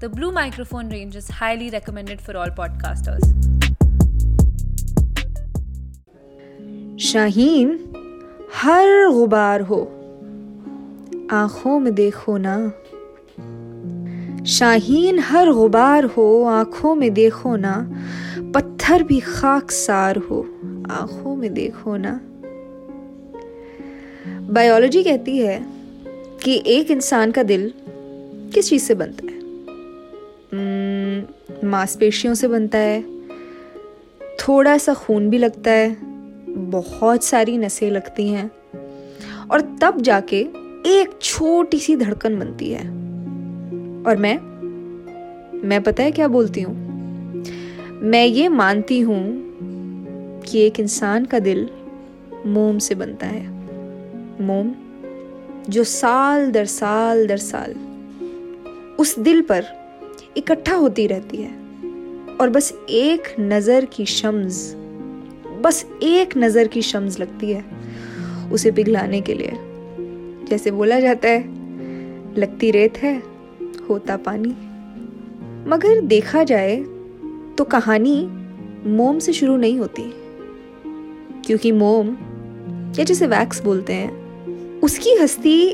The Blue microphone range is highly recommended for all podcasters. Shaheen हर गुबार हो आँखों में देखो ना शाहीन हर गुबार हो आँखों में देखो ना पत्थर भी खाक सार हो आँखों में देखो ना बायोलॉजी कहती है कि एक इंसान का दिल किस चीज़ से बनता है? मांसपेशियों से बनता है। थोड़ा सा खून भी लगता है। बहुत सारी नसें लगती हैं। और तब जाके एक छोटी सी धड़कन बनती है। और मैं मैं पता है क्या बोलती हूँ? मैं ये मानती हूँ कि एक इंसान का दिल मोम से बनता है। मोम, जो साल दर साल दर साल उस दिल पर इकट्ठा होती रहती है। और बस एक नज़र की शम्स, बस एक नज़र की शम्स लगती है उसे पिघलाने के लिए। जैसे बोला जाता है, लगती रेत है, होता पानी। मगर देखा जाए तो कहानी मोम से शुरू नहीं होती। क्योंकि मोम, या जिसे वैक्स बोलते हैं, उसकी हस्ती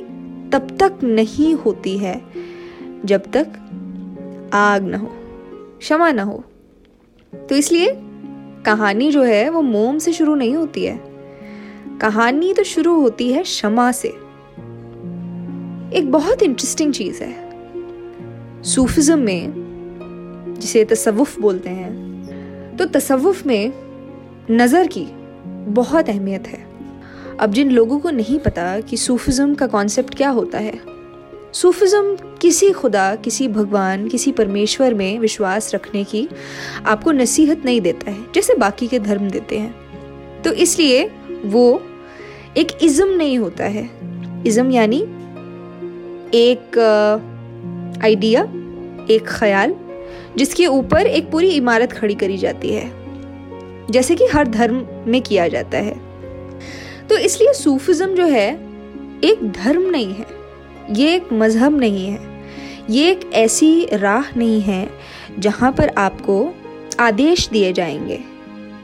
तब तक नहीं होती है, जब तक आग ना हो, क्षमा ना हो। तो इसलिए कहानी जो है, वो मोम से शुरू नहीं होती है। कहानी तो शुरू होती है क्षमा से। एक बहुत इंटरेस्टिंग चीज़ है। सूफिज्म में, जिसे तसव्वुफ बोलते हैं तो तसव्वुफ में नज़र की बहुत अहमियत है। अब जिन लोगों को नहीं पता कि सूफिज्म का कॉन्सेप्ट क्या होता है सूफिज्म किसी खुदा, किसी भगवान, किसी परमेश्वर में विश्वास रखने की आपको नसीहत नहीं देता है, जैसे बाकी के धर्म देते हैं। तो इसलिए वो एक इज़म नहीं होता है। इज़म यानी एक आइडिया, एक ख्याल, जिसके ऊपर एक पूरी इमारत खड़ी करी जाती है, जैसे कि हर धर्म में किया जाता है। तो इसलिए सूफिज्म जो है, एक धर्म नहीं है। ये एक मज़हब नहीं है। ये एक ऐसी राह नहीं है जहाँ पर आपको आदेश दिए जाएँगे,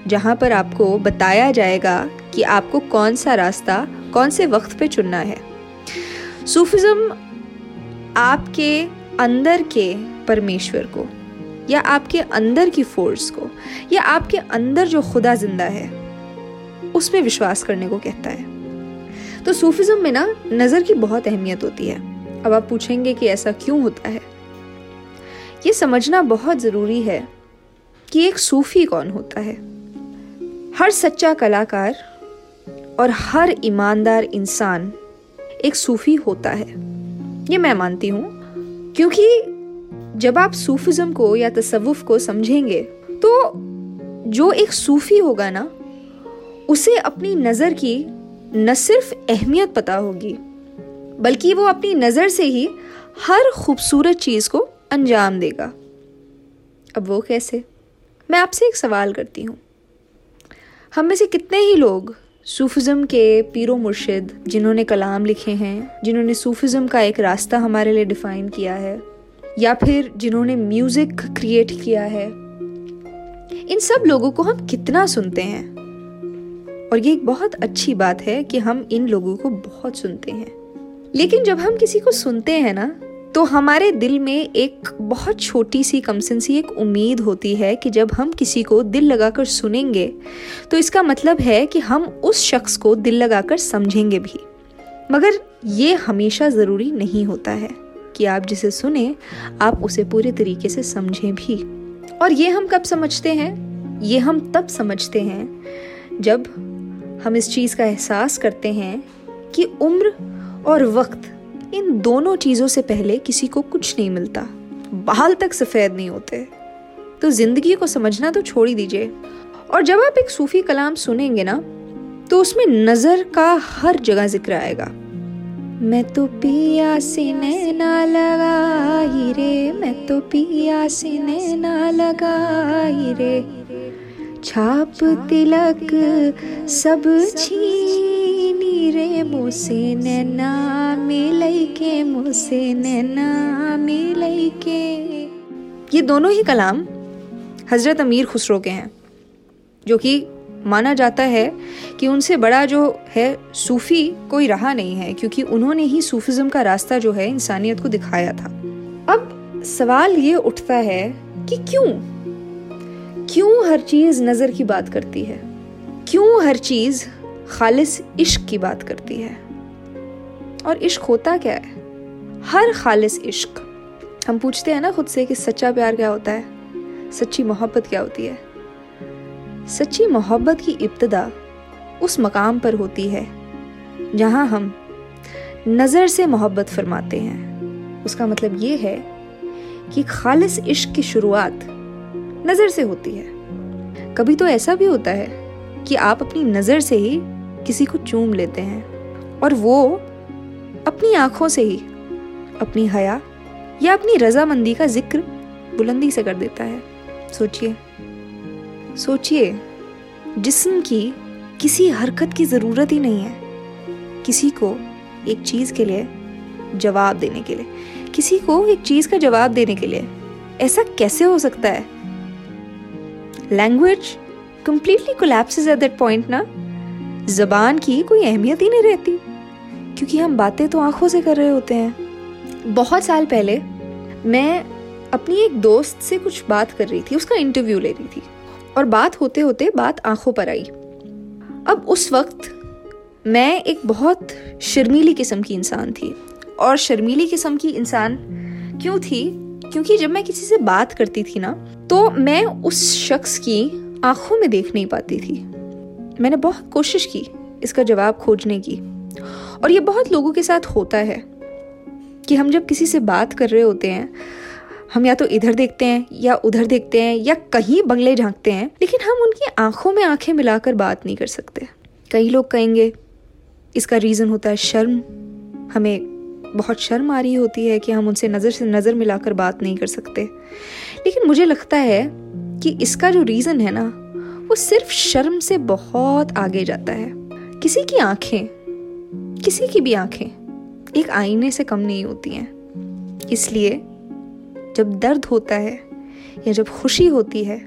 जहाँ पर आपको बताया जाएगा कि आपको कौन सा रास्ता, कौन से वक्त पे चुनना है। सूफिज्म आपके अंदर के परमेश्वर को, या आपके अंदर की फोर्स को, या आपके अंदर जो खुदा ज़िंदा है, उसमें विश्वास करने को कहता है। तो सूफिज्म में ना नज़र की बहुत अहमियत होती है। अब आप पूछेंगे कि ऐसा क्यों होता है? ये समझना बहुत ज़रूरी है कि एक सूफी कौन होता है। हर सच्चा कलाकार और हर ईमानदार इंसान एक सूफी होता है। ये मैं मानती हूँ, क्योंकि जब आप सूफिज्म को या तसव्वुफ को समझेंगे तो जो एक सूफी होगा ना, उसे अपनी नज़र की न सिर्फ़ अहमियत पता होगी, बल्कि वो अपनी नज़र से ही हर खूबसूरत चीज़ को अंजाम देगा। अब वो कैसे? मैं आपसे एक सवाल करती हूँ। हम में से कितने ही लोग सूफिज़म के पीरो मुर्शिद, जिन्होंने कलाम लिखे हैं, जिन्होंने सूफिज़म का एक रास्ता हमारे लिए डिफ़ाइन किया है, या फिर जिन्होंने म्यूज़िक क्रिएट किया है, इन सब लोगों को हम कितना सुनते हैं? और ये एक बहुत अच्छी बात है कि हम इन लोगों को बहुत सुनते हैं। लेकिन जब हम किसी को सुनते हैं ना तो हमारे दिल में एक बहुत छोटी सी कमसन सी एक उम्मीद होती है कि जब हम किसी को दिल लगाकर सुनेंगे तो इसका मतलब है कि हम उस शख्स को दिल लगाकर समझेंगे भी। मगर ये हमेशा ज़रूरी नहीं होता है कि आप जिसे सुने, आप उसे पूरे तरीके से समझें भी। और ये हम कब समझते हैं? ये हम तब समझते हैं जब हम इस चीज़ का एहसास करते हैं कि उम्र और वक्त इन दोनों चीज़ों से पहले किसी को कुछ नहीं मिलता। बाल तक सफ़ेद नहीं होते। तो ज़िंदगी को समझना तो छोड़ ही दीजिए। और जब आप एक सूफी कलाम सुनेंगे ना तो उसमें नज़र का हर जगह ज़िक्र आएगा। मैं तो पिया से नैना लगाई रे, मैं तो पिया से नैना लगाई रे। छाप तिलक सब छीनी रे मुसे नैना मिलई के मुसे नैना मिलई के। ये दोनों ही कलाम हज़रत अमीर खुसरो के हैं, जो कि माना जाता है कि उनसे बड़ा जो है सूफी कोई रहा नहीं है, क्योंकि उन्होंने ही सूफिज्म का रास्ता जो है इंसानियत को दिखाया था। अब सवाल ये उठता है कि क्यों? क्यों हर चीज़ नज़र की बात करती है? क्यों हर चीज़ खालिस इश्क की बात करती है? और इश्क होता क्या है? हर खालिस इश्क। हम पूछते हैं ना खुद से कि सच्चा प्यार क्या होता है? सच्ची मोहब्बत क्या होती है? सच्ची मोहब्बत की इब्तदा उस मकाम पर होती है जहाँ हम नज़र से मोहब्बत फरमाते हैं। उसका मतलब ये है कि खालिस इश्क की शुरुआत नज़र से होती है। कभी तो ऐसा भी होता है कि आप अपनी नज़र से ही किसी को चूम लेते हैं और वो अपनी आँखों से ही अपनी हया या अपनी रजामंदी का ज़िक्र बुलंदी से कर देता है। सोचिए सोचिए, जिस्म की किसी हरकत की ज़रूरत ही नहीं है। किसी को एक चीज़ के लिए जवाब देने के लिए, किसी को एक चीज़ का जवाब देने के लिए। ऐसा कैसे हो सकता है? Language completely collapses at that point ना जबान की कोई अहमियत ही नहीं रहती क्योंकि हम बातें तो आँखों से कर रहे होते हैं बहुत साल पहले मैं अपनी एक दोस्त से कुछ बात कर रही थी उसका इंटरव्यू ले रही थी और बात होते होते बात आँखों पर आई अब उस वक्त मैं एक बहुत शर्मीली किस्म की इंसान थी और शर्मीली किस्म की इंसान क्यों थी क्योंकि जब मैं किसी से बात करती थी ना तो मैं उस शख्स की आँखों में देख नहीं पाती थी। मैंने बहुत कोशिश की इसका जवाब खोजने की। और ये बहुत लोगों के साथ होता है कि हम जब किसी से बात कर रहे होते हैं, हम या तो इधर देखते हैं या उधर देखते हैं या कहीं बंगले झांकते हैं, लेकिन हम उनकी आँखों में आँखें मिलाकर बात नहीं कर सकते। कई लोग कहेंगे, इसका रीज़न होता है शर्म, हमें बहुत शर्म आ रही होती है कि हम उनसे नज़र से नज़र मिलाकर बात नहीं कर सकते। लेकिन मुझे लगता है कि इसका जो रीज़न है ना, वो सिर्फ़ शर्म से बहुत आगे जाता है। किसी की आँखें, किसी की भी आँखें एक आईने से कम नहीं होती हैं। इसलिए जब दर्द होता है या जब खुशी होती है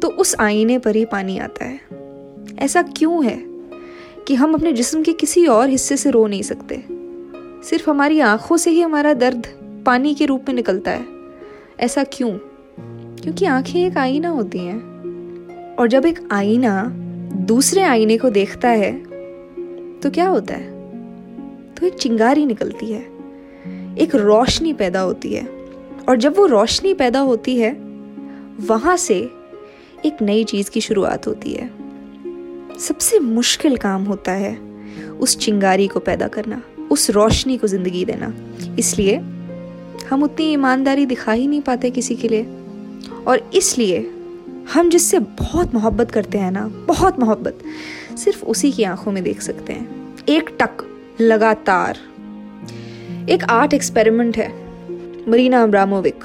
तो उस आईने पर ही पानी आता है। ऐसा क्यों है कि हम अपने जिस्म के किसी और हिस्से से रो नहीं सकते? सिर्फ़ हमारी आँखों से ही हमारा दर्द पानी के रूप में निकलता है। ऐसा क्यों? क्योंकि आँखें एक आईना होती हैं। और जब एक आईना दूसरे आईने को देखता है तो क्या होता है? तो एक चिंगारी निकलती है। एक रोशनी पैदा होती है। और जब वो रोशनी पैदा होती है, वहाँ से एक नई चीज़ की शुरुआत होती है। सबसे मुश्किल काम होता है उस चिंगारी को पैदा करना। उस रोशनी को ज़िंदगी देना। इसलिए हम उतनी ईमानदारी दिखा ही नहीं पाते किसी के लिए। और इसलिए हम जिससे बहुत मोहब्बत करते हैं ना, बहुत मोहब्बत, सिर्फ़ उसी की आँखों में देख सकते हैं। एक टक, लगातार। एक आर्ट एक्सपेरिमेंट है, मरीना अब्रामोविक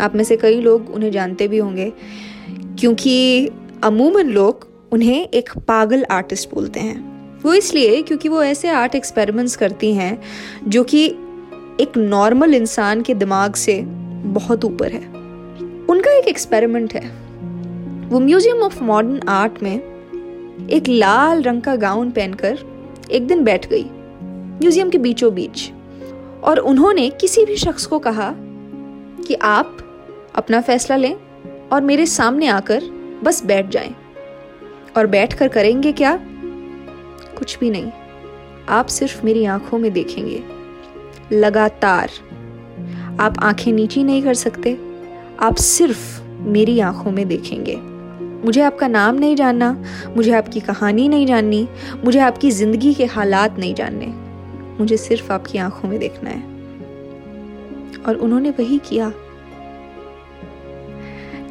आप में से कई लोग उन्हें जानते भी होंगे, क्योंकि अमूमन लोग उन्हें एक पागल आर्टिस्ट बोलते हैं। वो इसलिए क्योंकि वो ऐसे आर्ट एक्सपेरिमेंट्स करती हैं जो कि एक नॉर्मल इंसान के दिमाग से बहुत ऊपर है। उनका एक एक्सपेरिमेंट है। वो म्यूज़ियम ऑफ़ मॉडर्न आर्ट में एक लाल रंग का गाउन पहनकर एक दिन बैठ गई म्यूज़ियम के बीचों बीच और उन्होंने किसी भी शख्स को कहा कि आप अपना फैसला लें और मेरे सामने आकर बस बैठ जाएँ। और बैठ कर करेंगे क्या? कुछ भी नहीं। आप सिर्फ़ मेरी आँखों में देखेंगे। लगातार। आप आँखें नीची नहीं कर सकते। आप सिर्फ़ मेरी आँखों में देखेंगे। मुझे आपका नाम नहीं जानना, मुझे आपकी कहानी नहीं जाननी, मुझे आपकी ज़िंदगी के हालात नहीं जानने। मुझे सिर्फ़ आपकी आँखों में देखना है। और उन्होंने वही किया।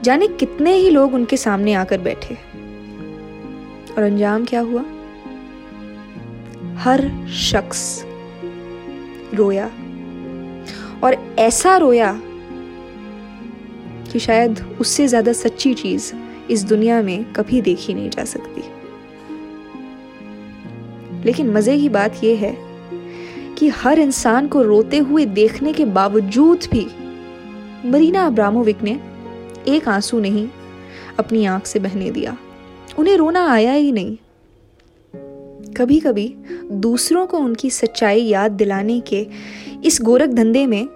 जाने कितने ही लोग उनके सामने आकर बैठे। और अंजाम क्या हुआ? हर शख्स रोया। और ऐसा रोया कि शायद उससे ज़्यादा सच्ची चीज़ इस दुनिया में कभी देखी नहीं जा सकती। लेकिन मज़े की बात यह है कि हर इंसान को रोते हुए देखने के बावजूद भी मरीना अब्रामोविक ने एक आँसू नहीं अपनी आँख से बहने दिया। उन्हें रोना आया ही नहीं। कभी कभी दूसरों को उनकी सच्चाई याद दिलाने के इस गोरख धंधे में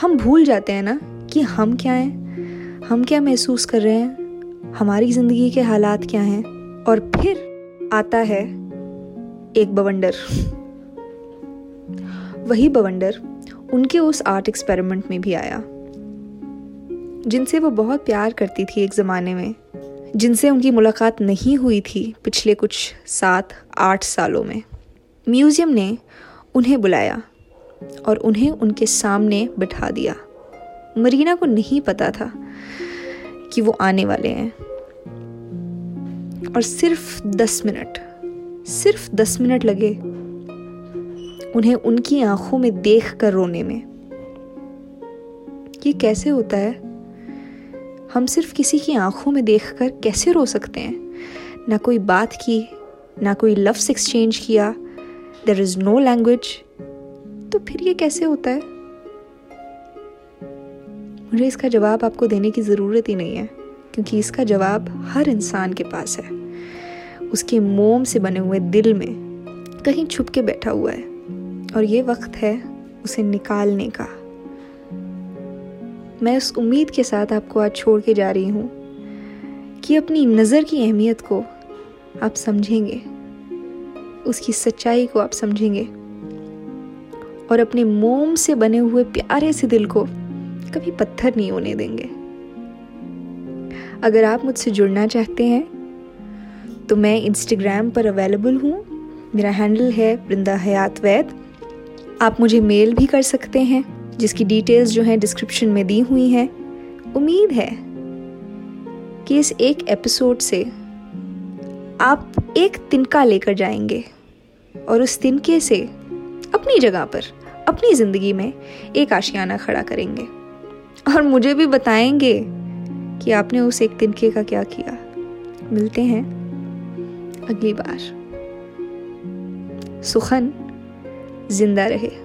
हम भूल जाते हैं ना कि हम क्या हैं? हम क्या महसूस कर रहे हैं? हमारी ज़िंदगी के हालात क्या हैं? और फिर आता है एक बवंडर। वही बवंडर उनके उस आर्ट एक्सपेरिमेंट में भी आया, जिनसे वो बहुत प्यार करती थी एक ज़माने में। जिनसे उनकी मुलाकात नहीं हुई थी पिछले कुछ सात, आठ सालों में। म्यूज़ियम ने उन्हें बुलाया और उन्हें उनके सामने बिठा दिया। मरीना को नहीं पता था कि वो आने वाले हैं। और सिर्फ़ दस मिनट, सिर्फ़ दस मिनट लगे उन्हें उनकी आँखों में देख कर रोने में। ये कैसे होता है? हम सिर्फ़ किसी की आँखों में देखकर कैसे रो सकते हैं? ना कोई बात की, ना कोई लफ्स एक्सचेंज किया देर इज़ नो लैंग्वेज तो फिर ये कैसे होता है? मुझे इसका जवाब आपको देने की ज़रूरत ही नहीं है, क्योंकि इसका जवाब हर इंसान के पास है। उसके मोम से बने हुए दिल में कहीं छुप के बैठा हुआ है, और ये वक्त है उसे निकालने का। मैं उस उम्मीद के साथ आपको आज छोड़ के जा रही हूँ कि अपनी नज़र की अहमियत को आप समझेंगे, उसकी सच्चाई को आप समझेंगे और अपने मोम से बने हुए प्यारे से दिल को कभी पत्थर नहीं होने देंगे। अगर आप मुझसे जुड़ना चाहते हैं तो मैं इंस्टाग्राम पर अवेलेबल हूँ। मेरा हैंडल है वृंदा हयात वैद। आप मुझे मेल भी कर सकते हैं। जिसकी डिटेल्स जो हैं डिस्क्रिप्शन में दी हुई हैं, उम्मीद है कि इस एक एपिसोड से आप एक तिनका लेकर जाएँगे और उस तिनके से अपनी जगह पर, अपनी ज़िंदगी में एक आशियाना खड़ा करेंगे। और मुझे भी बताएँगे कि आपने उस एक तिनके का क्या किया। मिलते हैं अगली बार। सुखन, ज़िंदा रहे।